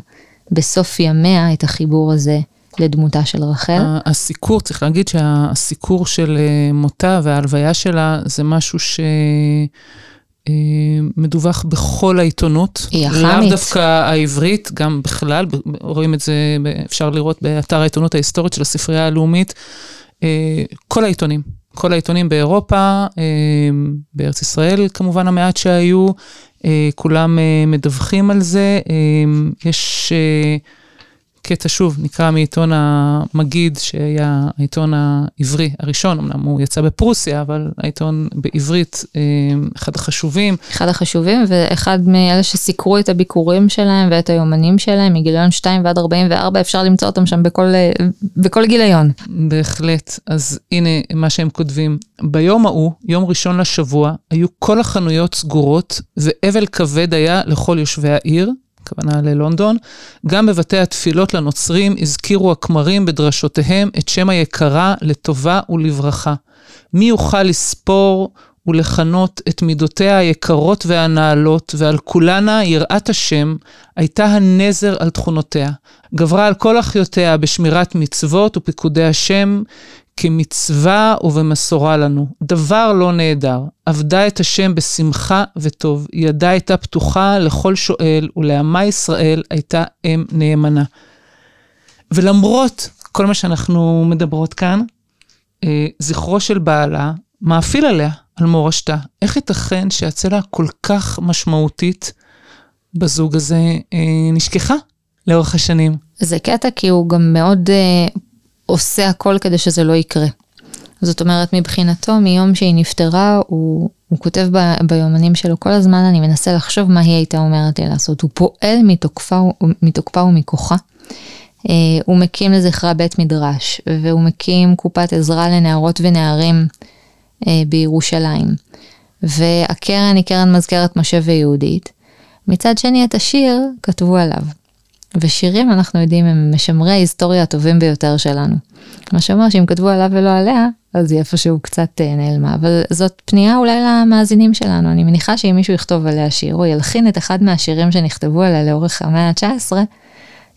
בסוף ימיה את החיבור הזה לדמותה של רחל. הסיקור, צריך להגיד שהסיקור של אה, מותה וההלוויה שלה זה משהו ש... אה, מדווח בכל העיתונות. היא החמית. לאו דווקא העברית, גם בכלל, רואים את זה, אפשר לראות באתר העיתונות ההיסטורית של הספרייה הלאומית. אה, כל העיתונים, כל העיתונים באירופה, בארץ ישראל כמובן המעט שהיו, כולם מדווחים על זה. יש... קטע שוב, נקרא מעיתון המגיד, שהיה העיתון העברי הראשון, אמנם הוא יצא בפרוסיה, אבל העיתון בעברית, אה, אחד החשובים. אחד החשובים, ואחד מאלה שסיקרו את הביקורים שלהם ואת היומנים שלהם, מגיליון 2 ועד 44, אפשר למצוא אותם שם בכל, אה, בכל גיליון. בהחלט. אז הנה מה שהם כותבים. ביום ההוא, יום ראשון לשבוע, היו כל החנויות סגורות, ואבל כבד היה לכל יושבי העיר. הכוונה ללונדון, גם בבתי התפילות לנוצרים הזכירו הכמרים בדרשותיהם את שם היקרה לטובה ולברכה. מי יוכל לספור ולכנות את מידותיה היקרות והנעלות, ועל כולנה יראת השם, הייתה הנזר על תכונותיה. גברה על כל אחיותיה בשמירת מצוות ופיקודי השם, כמצווה ובמסורה לנו. דבר לא נהדר. עבדה את השם בשמחה וטוב. ידה הייתה פתוחה לכל שואל, ולעמה ישראל הייתה אם נאמנה. ולמרות כל מה שאנחנו מדברות כאן, אה, זכרו של בעלה מאפיל עליה, על מורשתה. איך ייתכן שהצלע הכל כך משמעותית בזוג הזה אה, נשכחה לאורך השנים? זה קטע כי הוא גם מאוד אה, עושה הכל כדי שזה לא יקרה. זאת אומרת, מבחינתו, מיום שהיא נפטרה, הוא, הוא כותב ב, ביומנים שלו, כל הזמן אני מנסה לחשוב מה היא הייתה אומרת לי לעשות. הוא פועל מתוקפה, מתוקפה ומכוחה. Uh, הוא מקים לזכרה בית מדרש, והוא מקים קופת עזרה לנערות ונערים uh, בירושלים. והקרן היא קרן מזכרת משה ויהודית. מצד שני, את השיר כתבו עליו. ושירים, אנחנו יודעים, הם משמרי ההיסטוריה הטובים ביותר שלנו. מה שאומר שאם כתבו עליו ולא עליה, אז היא איפשהו קצת אה, נעלמה. אבל זאת פנייה אולי למאזינים שלנו. אני מניחה שאם מישהו יכתוב עליה שיר, או ילחין את אחד מהשירים שנכתבו עליה לאורך המאה ה-19,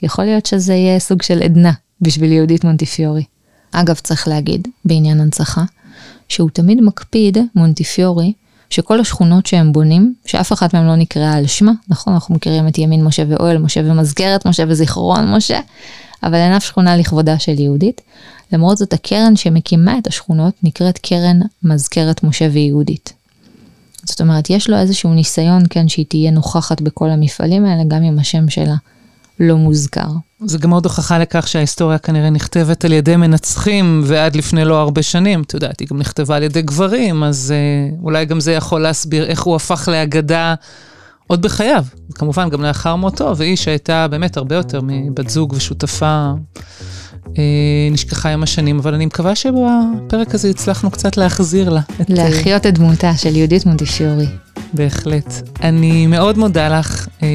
יכול להיות שזה יהיה סוג של עדנה בשביל יהודית מונטיפיורי. אגב, צריך להגיד, בעניין הנצחה, שהוא תמיד מקפיד, מונטיפיורי, שכל השכונות שהם בונים, שאף אחת מהם לא נקראה על שמה, נכון, אנחנו מכירים את ימין משה ואוהל משה ומזכרת משה וזיכרון משה, אבל אין אף שכונה לכבודה של יהודית. למרות זאת, הקרן שמקימה את השכונות נקראת קרן מזכרת משה ויהודית. זאת אומרת, יש לו איזשהו ניסיון, כן, שהיא תהיה נוכחת בכל המפעלים האלה, גם אם השם שלה לא מוזכר. זה גם עוד הוכחה לכך שההיסטוריה כנראה נכתבת על ידי מנצחים, ועד לפני לא הרבה שנים, את יודעת, היא גם נכתבה על ידי גברים, אז אה, אולי גם זה יכול להסביר איך הוא הפך לאגדה עוד בחייו. כמובן, גם לאחר מותו, והיא שהייתה באמת הרבה יותר מבת זוג ושותפה, אה, נשכחה עם השנים, אבל אני מקווה שבפרק הזה הצלחנו קצת להחזיר לה. את, אה, להחיות את דמותה של יהודית מונטיפיורי. בהחלט. אני מאוד מודה לך, אה,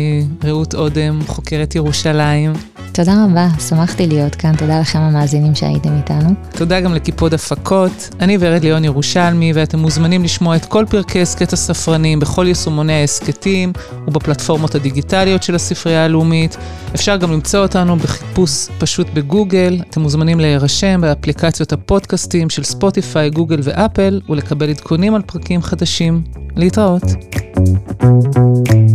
רעות אודם, חוקרת ירושלים. תודה רבה, שמחתי להיות כאן, תודה לכם המאזינים שהייתם איתנו. תודה גם לקיפוד הפקות. אני ורד ליאון ירושלמי, ואתם מוזמנים לשמוע את כל פרקי הסכת הספרנים בכל יישומוני ההסכתים ובפלטפורמות הדיגיטליות של הספרייה הלאומית. אפשר גם למצוא אותנו בחיפוש פשוט בגוגל. אתם מוזמנים להירשם באפליקציות הפודקאסטים של ספוטיפיי, גוגל ואפל, ולקבל עדכונים על פרקים חדשים. להתראות. Thank you.